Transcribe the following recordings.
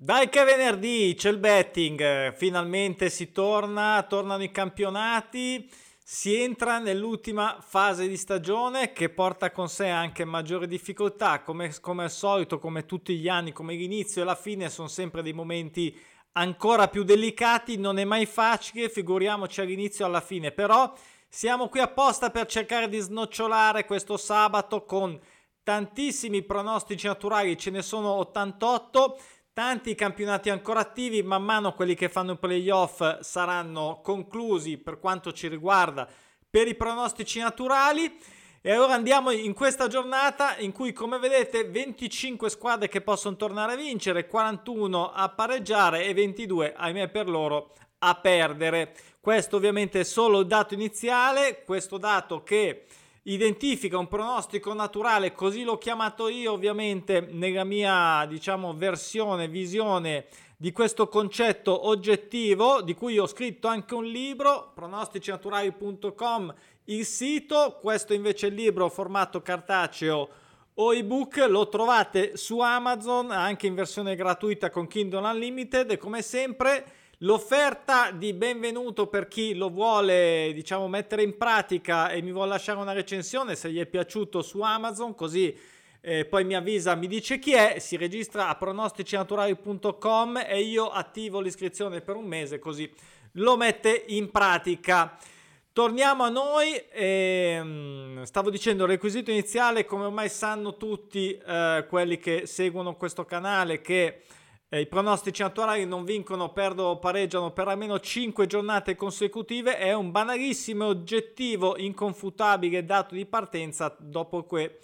Dai che venerdì c'è il betting, finalmente si torna, tornano i campionati, si entra nell'ultima fase di stagione che porta con sé anche maggiori difficoltà, come, come al solito, come tutti gli anni, come l'inizio e la fine sono sempre dei momenti ancora più delicati, non è mai facile, figuriamoci all'inizio e alla fine, però siamo qui apposta per cercare di snocciolare questo sabato con tantissimi pronostici naturali, ce ne sono 88 tanti campionati ancora attivi, man mano quelli che fanno i playoff saranno conclusi per quanto ci riguarda per i pronostici naturali. E ora andiamo in questa giornata in cui, come vedete, 25 squadre che possono tornare a vincere, 41 a pareggiare e 22, ahimè per loro, a perdere. Questo ovviamente è solo il dato iniziale, questo dato che identifica un pronostico naturale, così l'ho chiamato io ovviamente nella mia diciamo versione, visione di questo concetto oggettivo di cui ho scritto anche un libro, pronosticinaturali.com il sito, questo invece è il libro formato cartaceo o ebook, lo trovate su Amazon anche in versione gratuita con Kindle Unlimited e come sempre L'offerta di benvenuto per chi lo vuole, diciamo, mettere in pratica e mi vuole lasciare una recensione se gli è piaciuto su Amazon, così eh, poi mi avvisa, mi dice chi è, si registra a pronosticinaturali.com e io attivo l'iscrizione per un mese, così lo mette in pratica. Torniamo a noi, ehm, stavo dicendo il requisito iniziale, come ormai sanno tutti eh, quelli che seguono questo canale, che I pronostici naturali non vincono, perdono pareggiano per almeno 5 giornate consecutive. È un banalissimo oggettivo inconfutabile dato di partenza. Dopo, que,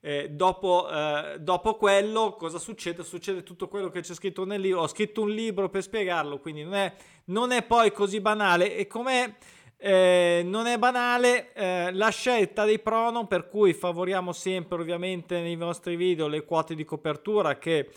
eh, dopo, eh, dopo, quello, cosa succede? Succede tutto quello che c'è scritto nel libro. Ho scritto un libro per spiegarlo, quindi non è, non è poi così banale. E com'è? Eh, non è banale eh, la scelta dei prono per cui favoriamo sempre ovviamente nei nostri video le quote di copertura che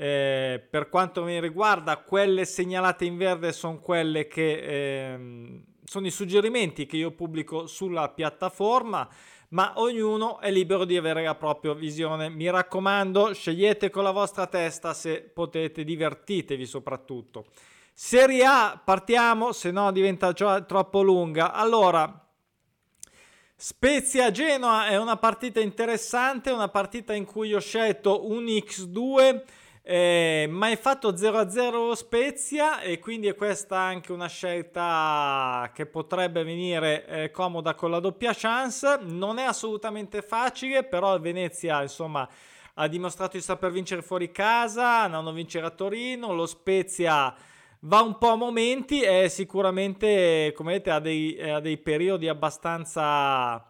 eh, per quanto mi riguarda, quelle segnalate in verde sono quelle che ehm, sono i suggerimenti che io pubblico sulla piattaforma, ma ognuno è libero di avere la propria visione. Mi raccomando, scegliete con la vostra testa se potete, divertitevi soprattutto. Serie A, partiamo, se no diventa già troppo lunga. Allora, Spezia Genoa è una partita interessante, una partita in cui ho scelto un X2 eh, ma è fatto 0-0 Spezia e quindi è questa anche una scelta che potrebbe venire eh, comoda con la doppia chance. Non è assolutamente facile, però il Venezia insomma ha dimostrato di saper vincere fuori casa, non vincere a Torino, lo Spezia va un po' a momenti e sicuramente come vedete ha dei, ha dei periodi abbastanza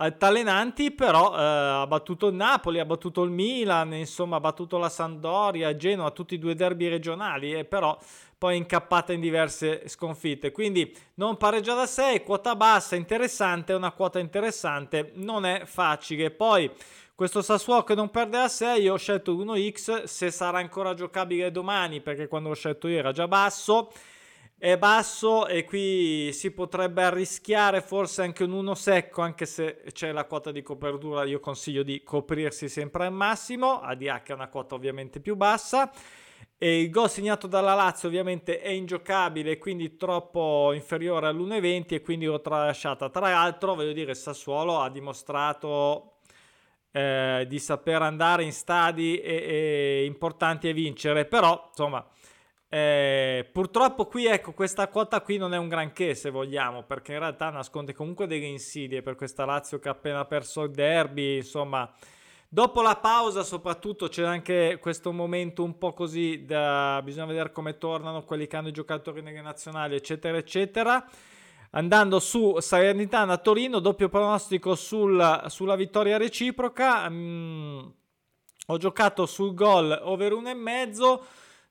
altalenanti, però eh, ha battuto il Napoli, ha battuto il Milan, insomma ha battuto la Sandoria, Genoa, tutti i due derby regionali, e però poi incappata in diverse sconfitte. Quindi non pareggia da 6, quota bassa, interessante, una quota interessante, non è facile. Poi questo Sassuolo che non perde a 6, io ho scelto 1x, se sarà ancora giocabile domani, perché quando l'ho scelto io era già basso è basso e qui si potrebbe arrischiare forse anche un 1 secco anche se c'è la quota di copertura io consiglio di coprirsi sempre al massimo. ADH è una quota ovviamente più bassa. E il gol segnato dalla Lazio ovviamente è ingiocabile quindi troppo inferiore all'1,20 e quindi l'ho tralasciata. Tra l'altro voglio dire Sassuolo ha dimostrato eh, di saper andare in stadi e, e importanti e vincere però insomma eh, purtroppo qui ecco questa quota qui non è un granché se vogliamo perché in realtà nasconde comunque delle insidie per questa Lazio che ha appena perso il derby insomma. Dopo la pausa soprattutto c'è anche questo momento un po' così da bisogna vedere come tornano quelli che hanno i giocatori nelle nazionali eccetera eccetera. Andando su Salernitana Torino doppio pronostico sul, sulla vittoria reciproca. Mm, ho giocato sul gol over 1,5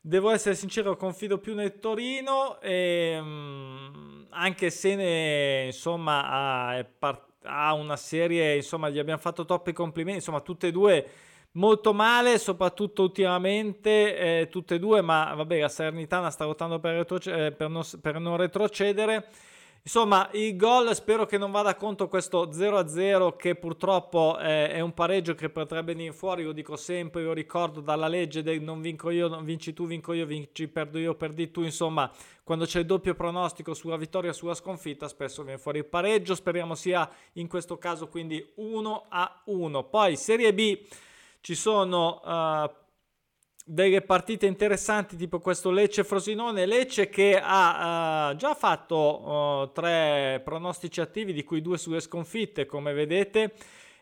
Devo essere sincero, confido più nel Torino, e, um, anche se ne, insomma, ha, part- ha, una serie, insomma, gli abbiamo fatto troppi complimenti, insomma, tutte e due molto male, soprattutto ultimamente, eh, tutte e due, ma vabbè, la Salernitana sta lottando per, retroc- eh, per, non, per non retrocedere. Insomma, il gol spero che non vada contro questo 0-0 che purtroppo è, un pareggio che potrebbe venire fuori, lo dico sempre, io ricordo dalla legge del non vinco io, non vinci tu, vinco io, vinci, perdo io, perdi tu, insomma, quando c'è il doppio pronostico sulla vittoria sulla sconfitta spesso viene fuori il pareggio, speriamo sia in questo caso quindi 1-1. Poi Serie B ci sono... Uh, delle partite interessanti tipo questo Lecce-Frosinone. Lecce che ha uh, già fatto uh, tre pronostici attivi, di cui due sulle sconfitte, come vedete.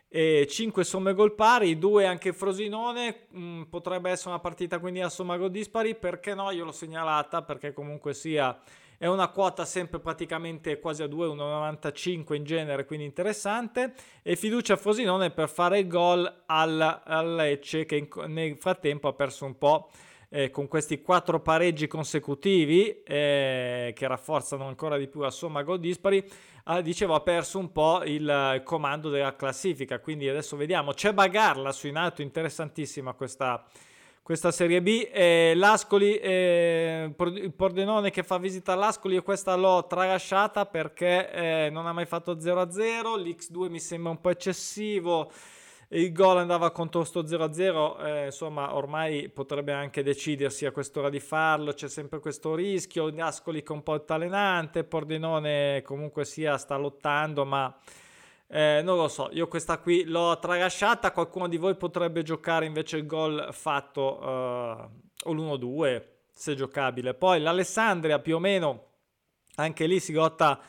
E 5 somme gol pari, due anche Frosinone, mm, potrebbe essere una partita quindi a somma gol dispari, perché no? Io l'ho segnalata perché comunque sia è una quota sempre praticamente quasi a 2, 1,95 in genere, quindi interessante. E fiducia a Frosinone per fare il gol al, al Lecce che in, nel frattempo ha perso un po'. Eh, con questi quattro pareggi consecutivi eh, che rafforzano ancora di più la somma gol dispari, ah, dicevo ha perso un po' il, comando della classifica. Quindi adesso vediamo, c'è Bagarla su in alto, interessantissima questa, questa Serie B. Eh, L'Ascoli, eh, il Pordenone che fa visita all'Ascoli, io questa l'ho tralasciata perché eh, non ha mai fatto 0-0, l'X2 mi sembra un po' eccessivo, il gol andava contro sto 0-0, eh, insomma ormai potrebbe anche decidersi a quest'ora di farlo, c'è sempre questo rischio, Ascoli che è un po' altalenante, Pordenone comunque sia sta lottando ma... Eh, non lo so, io questa qui l'ho tralasciata, qualcuno di voi potrebbe giocare invece il gol fatto uh, o l'1-2 se giocabile. Poi l'Alessandria più o meno, anche lì si lotta,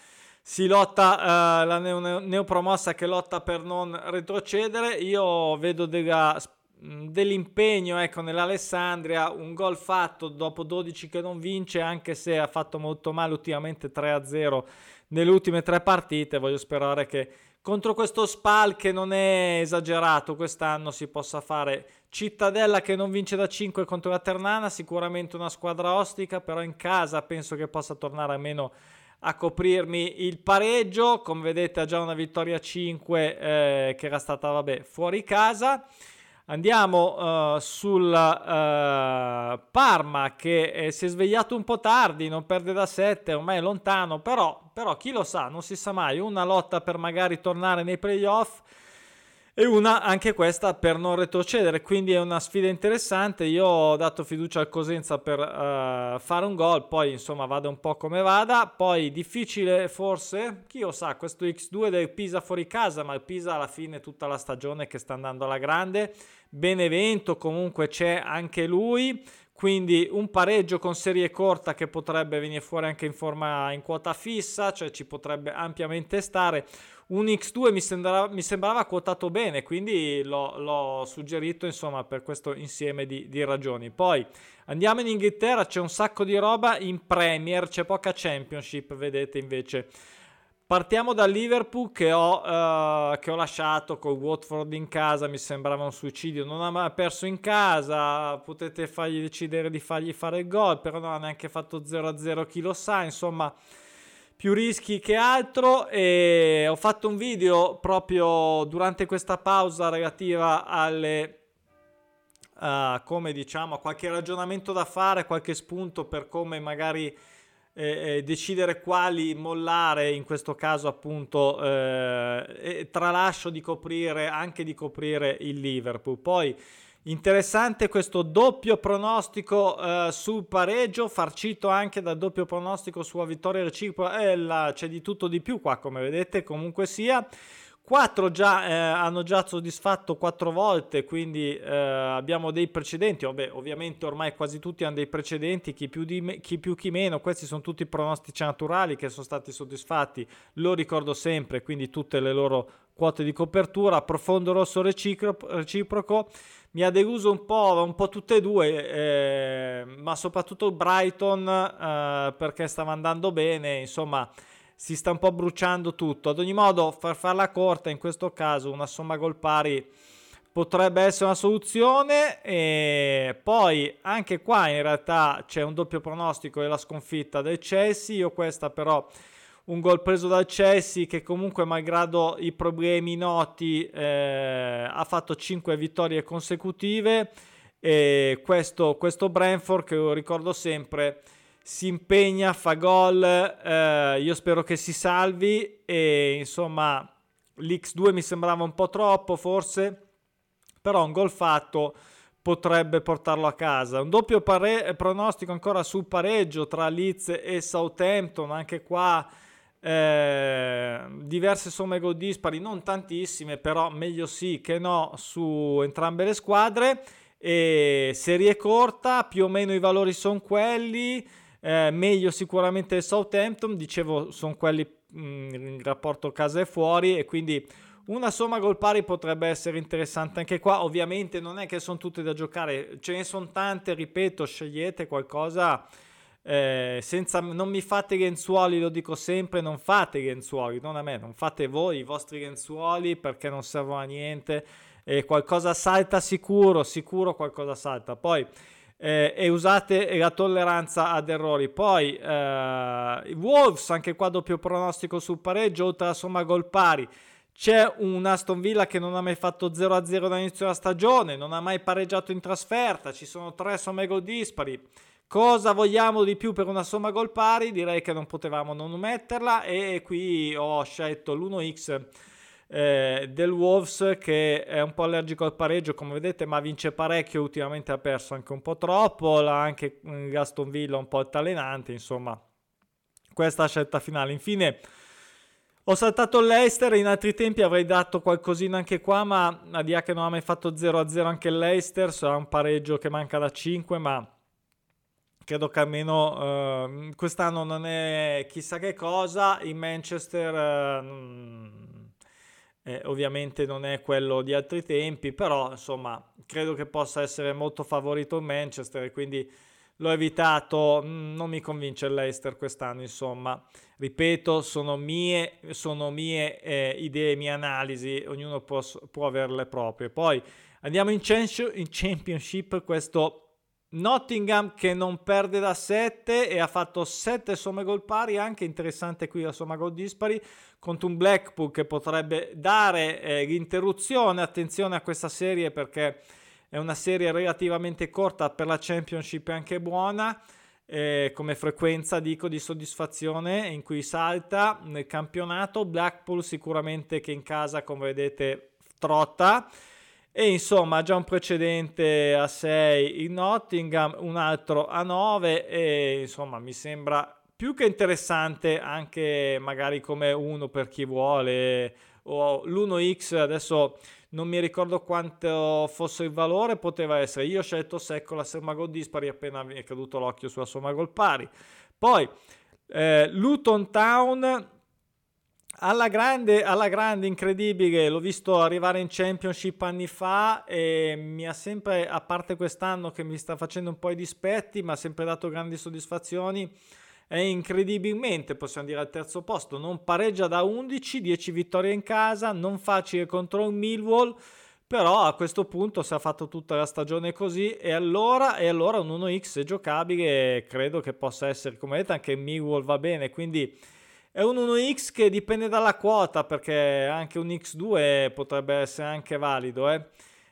si lotta uh, la neo- neopromossa che lotta per non retrocedere. Io vedo della, dell'impegno ecco, nell'Alessandria, un gol fatto dopo 12 che non vince, anche se ha fatto molto male ultimamente 3-0 nelle ultime tre partite. Voglio sperare che contro questo Spal che non è esagerato quest'anno si possa fare Cittadella che non vince da 5 contro la Ternana, sicuramente una squadra ostica, però in casa penso che possa tornare almeno a coprirmi il pareggio, come vedete ha già una vittoria 5 eh, che era stata vabbè fuori casa. Andiamo uh, sul uh, Parma che eh, si è svegliato un po' tardi, non perde da 7, ormai è lontano, però, però chi lo sa, non si sa mai, una lotta per magari tornare nei playoff e una anche questa per non retrocedere, quindi è una sfida interessante. Io ho dato fiducia al Cosenza per uh, fare un gol, poi insomma vada un po' come vada. Poi difficile forse, chi lo sa, questo X2 del Pisa fuori casa, ma il Pisa alla fine tutta la stagione che sta andando alla grande. Benevento comunque c'è anche lui, quindi un pareggio con serie corta che potrebbe venire fuori anche in forma in quota fissa, cioè ci potrebbe ampiamente stare un X2 mi sembrava, mi sembrava quotato bene, quindi l'ho, l'ho, suggerito insomma per questo insieme di, di, ragioni. Poi andiamo in Inghilterra, c'è un sacco di roba in Premier, c'è poca Championship, vedete invece. Partiamo da Liverpool che ho, uh, che ho lasciato con Watford in casa, mi sembrava un suicidio, non ha mai perso in casa, potete fargli decidere di fargli fare il gol, però non ha neanche fatto 0-0 chi lo sa, insomma più rischi che altro. E ho fatto un video proprio durante questa pausa relativa alle uh, come diciamo qualche ragionamento da fare qualche spunto per come magari eh, eh, decidere quali mollare in questo caso appunto eh, tralascio di coprire anche di coprire il Liverpool. Poi Interessante questo doppio pronostico eh, sul pareggio, farcito anche dal doppio pronostico sulla vittoria reciproca. Eh, c'è di tutto di più qua, come vedete, comunque sia. Quattro già, eh, hanno già soddisfatto quattro volte, quindi eh, abbiamo dei precedenti. Vabbè, ovviamente ormai quasi tutti hanno dei precedenti, chi più, me, chi più chi meno. Questi sono tutti pronostici naturali che sono stati soddisfatti. Lo ricordo sempre, quindi tutte le loro quote di copertura. Profondo rosso reciproco mi ha deluso un po', un po tutte e due, eh, ma soprattutto Brighton eh, perché stava andando bene, insomma si sta un po' bruciando tutto. Ad ogni modo, far farla corta in questo caso, una somma gol pari potrebbe essere una soluzione. E poi anche qua in realtà c'è un doppio pronostico e la sconfitta del Chelsea. Io questa però un gol preso dal Chelsea che comunque malgrado i problemi noti eh, ha fatto 5 vittorie consecutive e questo, questo Brentford che lo ricordo sempre si impegna, fa gol, eh, io spero che si salvi e insomma l'X2 mi sembrava un po' troppo forse, però un gol fatto potrebbe portarlo a casa. Un doppio pare- pronostico ancora sul pareggio tra Leeds e Southampton, anche qua eh, diverse somme gol dispari, non tantissime, però meglio sì che no su entrambe le squadre. E serie corta, più o meno i valori sono quelli, eh, meglio sicuramente il Southampton, dicevo sono quelli mh, mm, in rapporto casa e fuori e quindi una somma gol pari potrebbe essere interessante anche qua, ovviamente non è che sono tutte da giocare, ce ne sono tante, ripeto, scegliete qualcosa eh, senza, non mi fate lenzuoli, lo dico sempre, non fate lenzuoli, non a me, non fate voi i vostri lenzuoli perché non servono a niente e qualcosa salta sicuro, sicuro qualcosa salta. Poi eh, e usate la tolleranza ad errori. Poi eh, Wolves, anche qua doppio pronostico sul pareggio, oltre alla somma gol pari. C'è un Aston Villa che non ha mai fatto 0-0 dall'inizio della stagione, non ha mai pareggiato in trasferta, ci sono tre somme gol dispari. Cosa vogliamo di più per una somma gol pari? Direi che non potevamo non metterla e qui ho scelto l'1x eh, del Wolves che è un po' allergico al pareggio come vedete ma vince parecchio ultimamente ha perso anche un po' troppo l'ha anche Gaston Villa un po' altalenante insomma questa scelta finale infine ho saltato l'Eister, in altri tempi avrei dato qualcosina anche qua, ma a dia che non ha mai fatto 0-0 anche l'Eister, sarà un pareggio che manca da 5, ma credo che almeno uh, quest'anno non è chissà che cosa. In Manchester uh, eh, ovviamente non è quello di altri tempi, però insomma credo che possa essere molto favorito il Manchester quindi l'ho evitato. Mm, non mi convince l'Eister quest'anno, insomma. Ripeto, sono mie, sono mie eh, idee, mie analisi, ognuno può, può avere le proprie. Poi andiamo in, in Championship, questo Nottingham che non perde da 7 e ha fatto 7 somme gol pari, anche interessante qui la somma gol dispari, contro un Blackpool che potrebbe dare eh, l'interruzione, attenzione a questa serie perché è una serie relativamente corta per la Championship e anche buona, eh, come frequenza dico di soddisfazione in cui salta nel campionato, Blackpool sicuramente che in casa come vedete trotta, e insomma già un precedente a 6 in Nottingham, un altro a 9 e insomma mi sembra più che interessante anche magari come uno per chi vuole o l'1x adesso non mi ricordo quanto fosse il valore poteva essere. Io ho scelto secco la somma gol dispari appena mi è caduto l'occhio sulla somma gol pari poi eh, Luton Town alla grande, alla grande, incredibile, l'ho visto arrivare in Championship anni fa e mi ha sempre, a parte quest'anno che mi sta facendo un po' i dispetti, mi ha sempre dato grandi soddisfazioni. È incredibilmente, possiamo dire, al terzo posto. Non pareggia da 11, 10 vittorie in casa, non facile contro il Millwall, però a questo punto si è fatto tutta la stagione così e allora, e allora un 1x è giocabile credo che possa essere, come vedete, anche il Millwall va bene, quindi è un 1x che dipende dalla quota perché anche un x2 potrebbe essere anche valido, eh?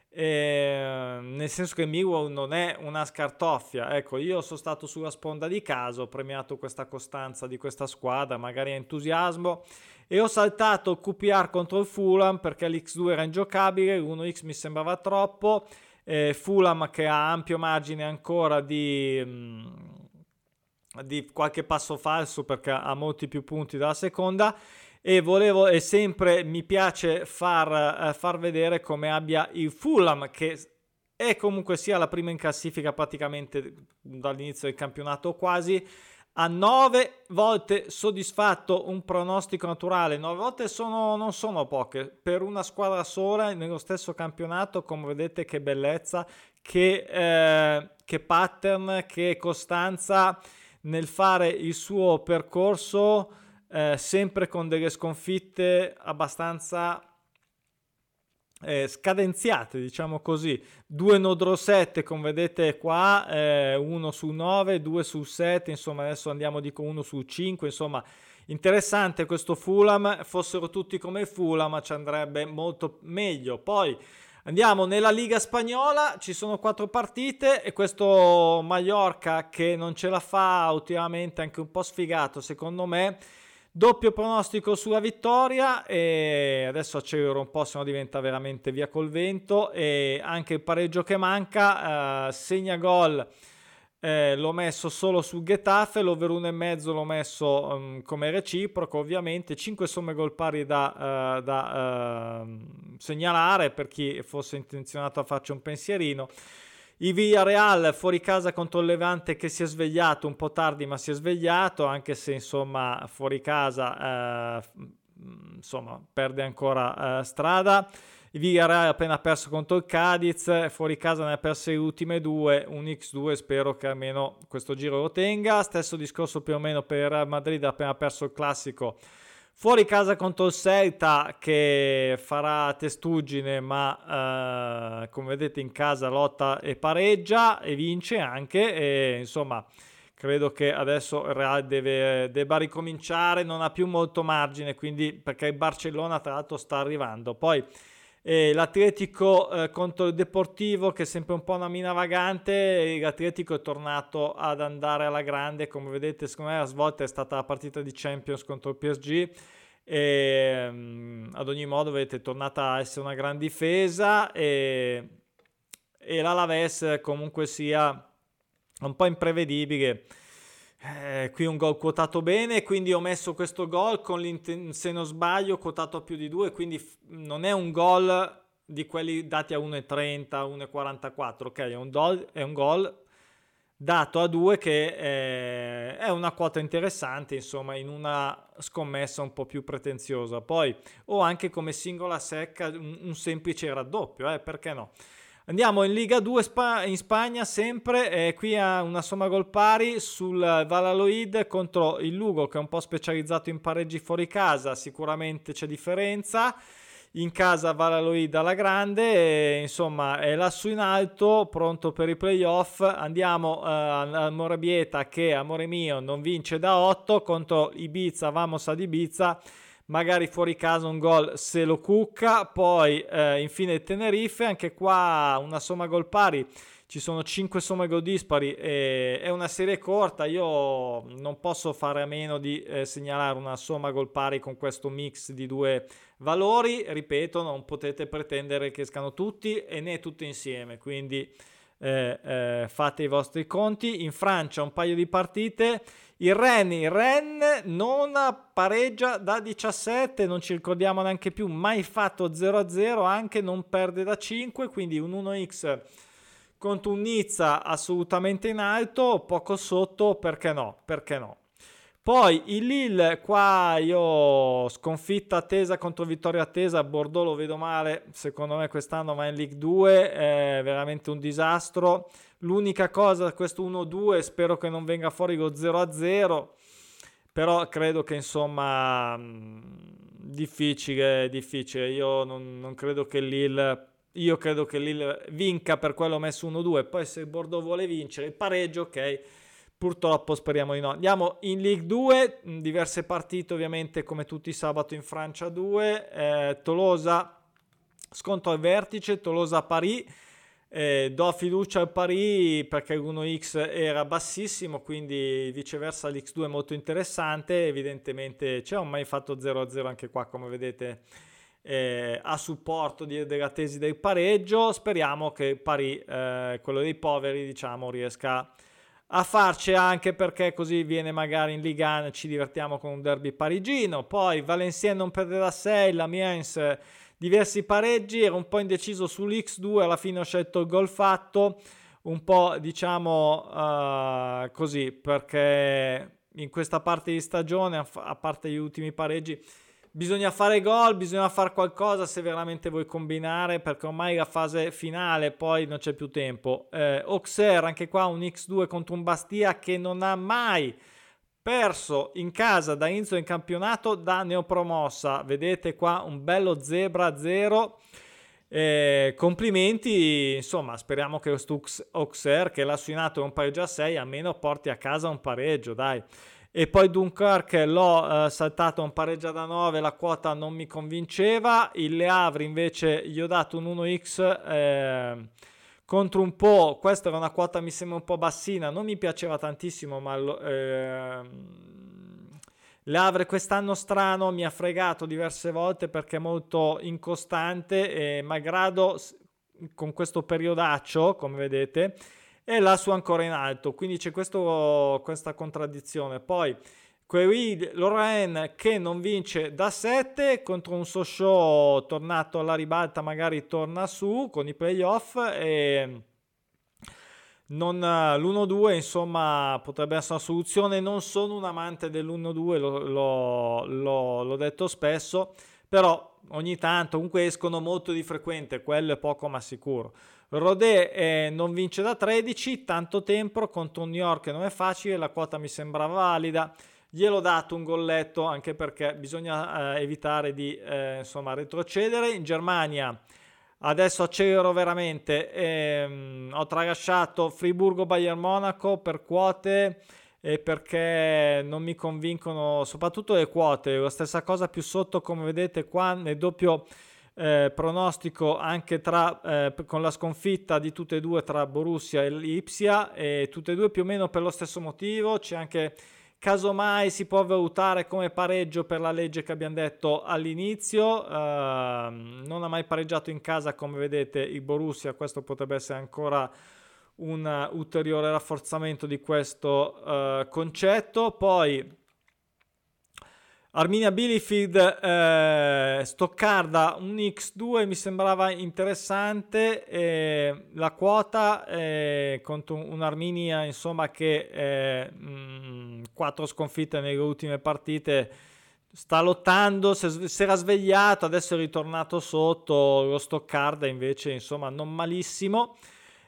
E, nel senso che Millwall non è una scartoffia. Ecco, io sono stato sulla sponda di caso, ho premiato questa costanza di questa squadra, magari entusiasmo, e ho saltato il QPR contro il Fulham perché l'X2 era ingiocabile, l'1X mi sembrava troppo. Eh, Fulham che ha ampio margine ancora di... Mm, di qualche passo falso perché ha molti più punti della seconda. E volevo e sempre mi piace far, eh, far vedere come abbia il Fulham che è comunque sia la prima in classifica praticamente dall'inizio del campionato quasi a nove volte soddisfatto un pronostico naturale. Nove volte sono, non sono poche. Per una squadra sola nello stesso campionato come vedete che bellezza che, eh, che pattern che costanza nel fare il suo percorso eh, sempre con delle sconfitte abbastanza eh, scadenziate, diciamo così. Due Nodro 7, come vedete qua, eh, uno su 9, due su 7, insomma adesso andiamo dico uno su 5, insomma interessante questo Fulham, fossero tutti come Fulham ci andrebbe molto meglio. Poi Andiamo nella Liga Spagnola, ci sono quattro partite e questo Mallorca che non ce la fa ultimamente anche un po' sfigato secondo me. Doppio pronostico sulla vittoria e adesso accelero un po' se no diventa veramente via col vento e anche il pareggio che manca, eh, segna gol eh, l'ho messo solo su Getafe, l'over 1,5 l'ho messo um, come reciproco, ovviamente 5 somme gol pari da, uh, da uh, segnalare per chi fosse intenzionato a farci un pensierino. I Villarreal fuori casa contro il Levante che si è svegliato un po' tardi ma si è svegliato anche se insomma fuori casa uh, insomma perde ancora strada il Villarreal ha appena perso contro il Cadiz, fuori casa ne ha perse le ultime due, un X2 spero che almeno questo giro lo tenga. Stesso discorso più o meno per Madrid, ha appena perso il classico. Fuori casa contro il Celta che farà testuggine, ma eh, come vedete in casa lotta e pareggia e vince anche. E, insomma, credo che adesso il Real deve, debba ricominciare, non ha più molto margine, quindi perché il Barcellona tra l'altro sta arrivando. Poi e L'Atletico eh, contro il Deportivo che è sempre un po' una mina vagante, l'Atletico è tornato ad andare alla grande, come vedete secondo me la svolta è stata la partita di Champions contro il PSG e um, ad ogni modo vedete è tornata a essere una gran difesa. E, e l'Alaves comunque sia un po' imprevedibile eh, qui un gol quotato bene, quindi ho messo questo gol con se non sbaglio quotato a più di 2, quindi f- non è un gol di quelli dati a 1,30, 1,44, ok? È un, do- è un gol dato a 2 che è, è una quota interessante, insomma, in una scommessa un po' più pretenziosa. Poi o anche come singola secca un, un semplice raddoppio, eh, perché no? Andiamo in Liga 2 Sp- in Spagna sempre, eh, qui ha una somma gol pari sul Valladolid contro il Lugo che è un po' specializzato in pareggi fuori casa, sicuramente c'è differenza. In casa Valladolid alla grande, e, insomma è lassù in alto, pronto per i playoff. Andiamo eh, al Morabieta che, amore mio, non vince da 8 contro Ibiza, vamos ad Ibiza magari fuori casa un gol se lo cucca, poi eh, infine Tenerife, anche qua una somma gol pari, ci sono 5 somme gol dispari, e è una serie corta, io non posso fare a meno di eh, segnalare una somma gol pari con questo mix di due valori, ripeto, non potete pretendere che escano tutti e né tutti insieme, quindi eh, eh fate i vostri conti. In Francia un paio di partite il Rennes, il Rennes non pareggia da 17, non ci ricordiamo neanche più, mai fatto 0-0, anche non perde da 5, quindi un 1x contro un Nizza assolutamente in alto, poco sotto, perché no? Perché no? Poi il Lille, qua io sconfitta attesa contro vittoria attesa, Bordeaux lo vedo male, secondo me quest'anno va in League 2, è veramente un disastro. L'unica cosa, questo 1-2, spero che non venga fuori lo 0-0, però credo che insomma difficile, difficile. Io non, non credo che Lille, io credo che Lille vinca per quello messo 1-2, poi se Bordeaux vuole vincere il pareggio, ok Purtroppo speriamo di no. Andiamo in League 2, diverse partite ovviamente come tutti sabato in Francia 2, eh, Tolosa scontro al vertice, Tolosa Paris, eh, do fiducia al Paris perché l'1x era bassissimo, quindi viceversa l'x2 è molto interessante, evidentemente c'è un mai fatto 0-0 anche qua come vedete eh, a supporto di, della tesi del pareggio, speriamo che Paris, eh, quello dei poveri diciamo, riesca a a farci anche perché così viene magari in Liga ci divertiamo con un derby parigino. Poi Valenciennes non perde da 6, la Miens diversi pareggi, ero un po' indeciso sull'X2, alla fine ho scelto il gol fatto, un po' diciamo uh, così perché in questa parte di stagione, a parte gli ultimi pareggi, bisogna fare gol, bisogna fare qualcosa se veramente vuoi combinare, perché ormai la fase finale poi non c'è più tempo. Eh, Auxerre, anche qua un X2 contro un Bastia che non ha mai perso in casa da inizio in campionato da neopromossa. Vedete qua un bello zebra 0. Eh, complimenti, insomma, speriamo che questo Auxerre che l'ha suinato un pareggio a 6 almeno porti a casa un pareggio, dai. E poi Dunkirk l'ho eh, saltato un pareggio da 9, la quota non mi convinceva, il Le Havre invece gli ho dato un 1x eh, contro un po', questa era una quota mi sembra un po' bassina, non mi piaceva tantissimo, ma eh, Le Havre quest'anno strano mi ha fregato diverse volte perché è molto incostante e malgrado con questo periodaccio, come vedete, e là su ancora in alto, quindi c'è questo, questa contraddizione. Poi Query Lorraine che non vince da 7 contro un Sochaux tornato alla ribalta, magari torna su con i playoff e non, l'1-2 insomma potrebbe essere una soluzione. Non sono un amante dell'1-2, lo, lo, lo, l'ho detto spesso, però ogni tanto comunque escono molto di frequente, quello è poco ma sicuro. Rodé eh, non vince da 13, tanto tempo contro New York non è facile, la quota mi sembrava valida. Gliel'ho dato un golletto anche perché bisogna eh, evitare di eh, insomma, retrocedere. In Germania adesso accelero veramente, ehm, ho tralasciato Friburgo-Bayern Monaco per quote e perché non mi convincono soprattutto le quote. La stessa cosa più sotto come vedete qua nel doppio eh, pronostico anche tra, eh, con la sconfitta di tutte e due tra Borussia e Lipsia e tutte e due più o meno per lo stesso motivo. C'è anche casomai si può valutare come pareggio per la legge che abbiamo detto all'inizio. Uh, non ha mai pareggiato in casa come vedete il Borussia. Questo potrebbe essere ancora un ulteriore rafforzamento di questo uh, concetto. Poi Arminia Bielefeld eh, Stoccarda un X2 mi sembrava interessante eh, la quota eh, contro un'Arminia insomma che mh, mm, quattro sconfitte nelle ultime partite sta lottando si era svegliato adesso è ritornato sotto lo Stoccarda invece insomma non malissimo.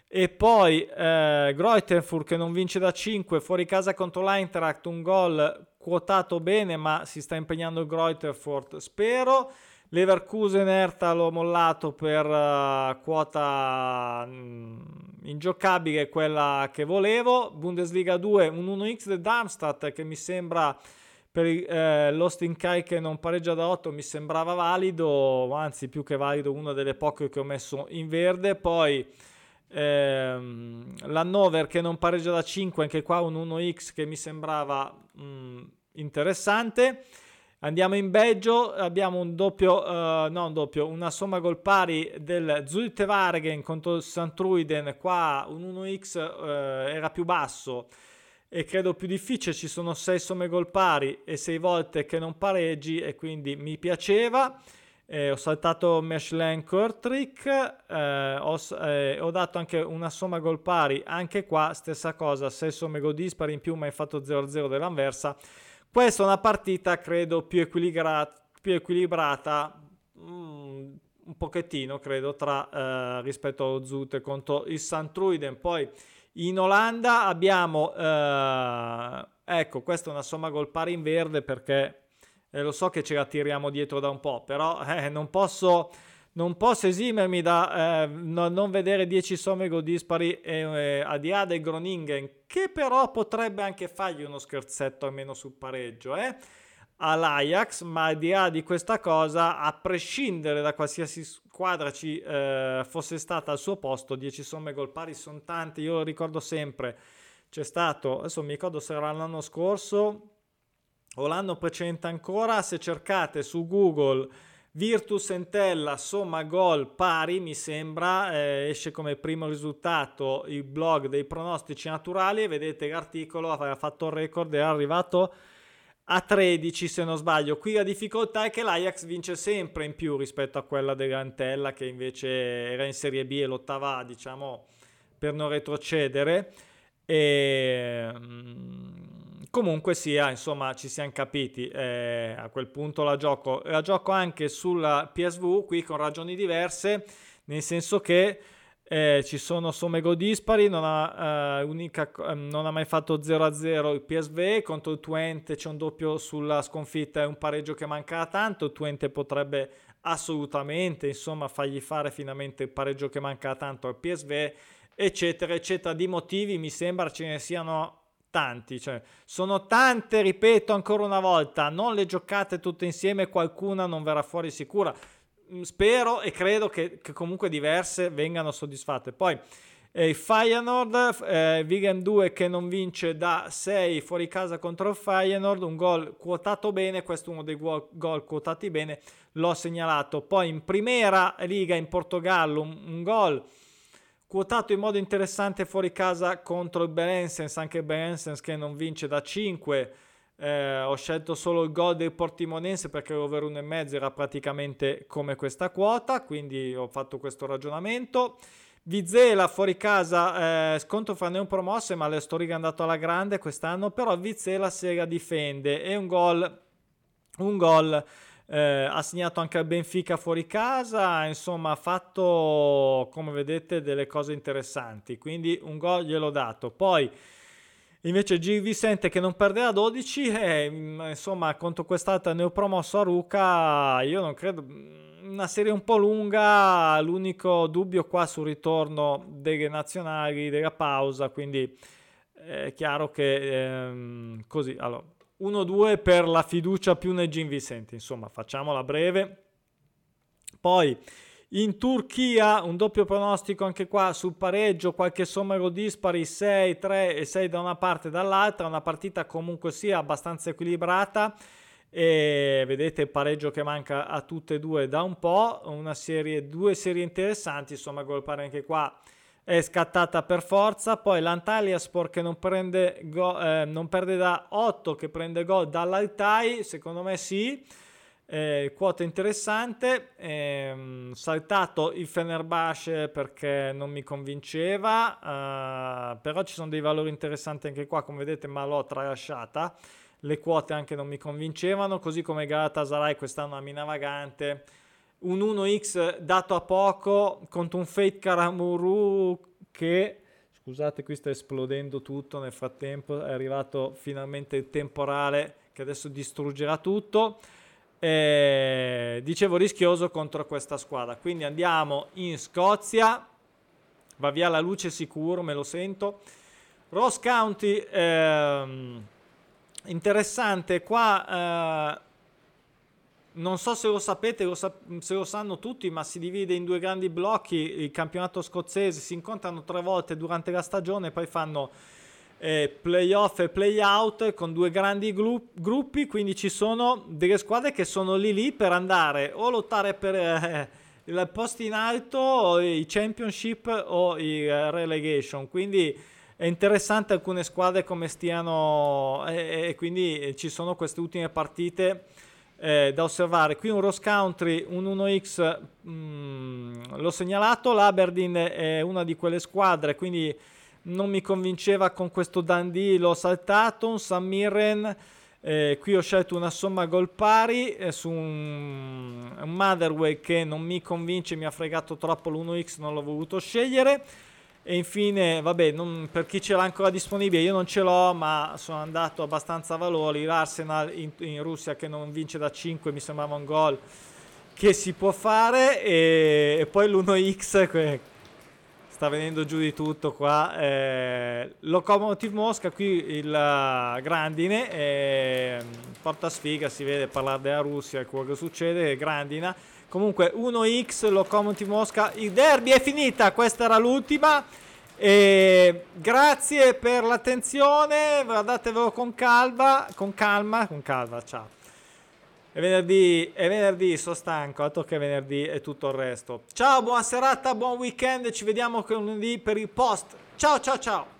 E poi eh, Greutenfurt che non vince da 5 fuori casa contro l'Eintracht un gol quotato bene, ma si sta impegnando il Greuterfurt, spero. Leverkusen Erta l'ho mollato per uh, quota mh, ingiocabile, quella che volevo. Bundesliga 2, un 1x del Darmstadt che mi sembra per eh, l'Austin Kai che non pareggia da 8 mi sembrava valido, anzi più che valido, una delle poche che ho messo in verde. Poi ehm, l'Hannover che non pareggia da 5, anche qua un 1x che mi sembrava mh, interessante. Andiamo in Belgio, abbiamo un doppio, uh, no un doppio, una somma gol pari del Zulte Vargen contro il Santruiden, qua un 1x uh, eh, era più basso e credo più difficile, ci sono 6 somme gol pari e 6 volte che non pareggi e quindi mi piaceva. Eh, ho saltato Meshlen Kortrick, eh, ho, eh, ho, dato anche una somma gol pari, anche qua stessa cosa, 6 somme dispari in più ma hai fatto 0-0 dell'anversa questa è una partita, credo, più, equilibrata, più equilibrata mm, un pochettino, credo, tra, eh, rispetto allo Zute contro il Santruiden. Poi in Olanda abbiamo, eh, ecco, questa è una somma gol pari in verde perché eh, lo so che ce la tiriamo dietro da un po', però eh, non posso non posso esimermi da eh, no, non vedere 10 somme dispari eh, eh, a di del Groningen, che però potrebbe anche fargli uno scherzetto almeno sul pareggio, eh? all'Ajax, ma al di là di questa cosa, a prescindere da qualsiasi squadra ci eh, fosse stata al suo posto, 10 somme gol pari sono tante, io lo ricordo sempre, c'è stato, adesso mi ricordo se era l'anno scorso o l'anno precedente ancora, se cercate su Google Virtus Entella somma gol pari mi sembra, eh, esce come primo risultato il blog dei pronostici naturali e vedete l'articolo aveva fatto il record è arrivato a 13 se non sbaglio. Qui la difficoltà è che l'Ajax vince sempre in più rispetto a quella dell'Antella che invece era in Serie B e lottava diciamo per non retrocedere e comunque sia, insomma, ci siamo capiti. Eh, a quel punto la gioco. La gioco anche sulla PSV, qui con ragioni diverse, nel senso che eh, ci sono somme go dispari, non ha, eh, unica, ehm, non ha mai fatto 0-0 il PSV, contro il Twente c'è un doppio sulla sconfitta e un pareggio che manca tanto, il Twente potrebbe assolutamente, insomma, fargli fare finalmente il pareggio che manca tanto al PSV, eccetera, eccetera, di motivi mi sembra ce ne siano tanti, cioè sono tante, ripeto ancora una volta, non le giocate tutte insieme, qualcuna non verrà fuori sicura. Mm, spero e credo che, che comunque diverse vengano soddisfatte. Poi eh, Feyenoord, eh, Wigan 2 che non vince da 6 fuori casa contro Feyenoord, un gol quotato bene, questo è uno dei gol, gol quotati bene, l'ho segnalato. Poi in primera liga in Portogallo un, un gol quotato in modo interessante fuori casa contro il Berensens, anche il Berensens che non vince da 5. Eh, ho scelto solo il gol del Portimonense perché l'over 1,5 era praticamente come questa quota, quindi ho fatto questo ragionamento. Vizela fuori casa, eh, scontro fra neopromosse, ma l'Estoriga è andato alla grande quest'anno, però Vizela la difende e un gol, un gol eh, ha segnato anche il Benfica fuori casa, insomma ha fatto come vedete delle cose interessanti, quindi un gol gliel'ho dato. Poi invece G Vicente che non perde a 12, eh, insomma contro quest'altra neopromosso a Ruca, io non credo una serie un po' lunga, l'unico dubbio qua sul ritorno delle nazionali, della pausa, quindi è chiaro che ehm, così, allora 1-2 per la fiducia più nel Gin Vicente, insomma facciamola breve. Poi in Turchia un doppio pronostico anche qua sul pareggio, qualche somero dispari 6, 3 e 6 da una parte e dall'altra, una partita comunque sia abbastanza equilibrata. E vedete il pareggio che manca a tutte e due da un po', una serie, due serie interessanti, insomma gol pare anche qua è scattata per forza. Poi l'Antalyaspor che non, prende go, eh, non perde da 8, che prende gol dall'Altai, secondo me sì. Eh, quota interessante. Eh, saltato il Fenerbahce perché non mi convinceva, eh, però ci sono dei valori interessanti anche qua, come vedete, ma l'ho tralasciata. Le quote anche non mi convincevano, così come Galatasaray quest'anno a mina vagante un 1x dato a poco contro un Fate Karamuru che scusate qui sta esplodendo tutto nel frattempo è arrivato finalmente il temporale che adesso distruggerà tutto. E, dicevo rischioso contro questa squadra. Quindi andiamo in Scozia. Va via la luce sicuro me lo sento. Ross County ehm, interessante. Qua eh, non so se lo sapete, lo sa- se lo sanno tutti, ma si divide in due grandi blocchi. Il campionato scozzese si incontrano tre volte durante la stagione, poi fanno eh, playoff e playout con due grandi gru- gruppi. Quindi ci sono delle squadre che sono lì lì per andare o lottare per eh, il posto in alto, o i championship o i uh, relegation. Quindi è interessante alcune squadre come stiano, e, e quindi ci sono queste ultime partite eh, da osservare. Qui un Ross Country, un 1X, mh, mm, l'ho segnalato, l'Aberdeen è una di quelle squadre, quindi non mi convinceva con questo Dundee, l'ho saltato, un San Mirren, eh, qui ho scelto una somma gol pari eh, su un, un Motherway che non mi convince, mi ha fregato troppo l'1X, non l'ho voluto scegliere. E infine, vabbè, non, per chi ce l'ha ancora disponibile, io non ce l'ho, ma sono andato abbastanza a valori. L'Arsenal in, in Russia che non vince da 5 mi sembrava un gol che si può fare. E, e poi l'1x che sta venendo giù di tutto qua. Eh, Lokomotiv Mosca, qui il uh, grandine, eh, porta sfiga, si vede parlare della Russia quello che succede, grandina Comunque 1x Lokomotiv Mosca. Il derby è finita, questa era l'ultima. E grazie per l'attenzione, guardatevelo con calma, con calma, con calma, ciao. È venerdì, è venerdì, sono stanco, altro che venerdì e tutto il resto. Ciao, buona serata, buon weekend, ci vediamo lunedì per il post. Ciao, ciao, ciao.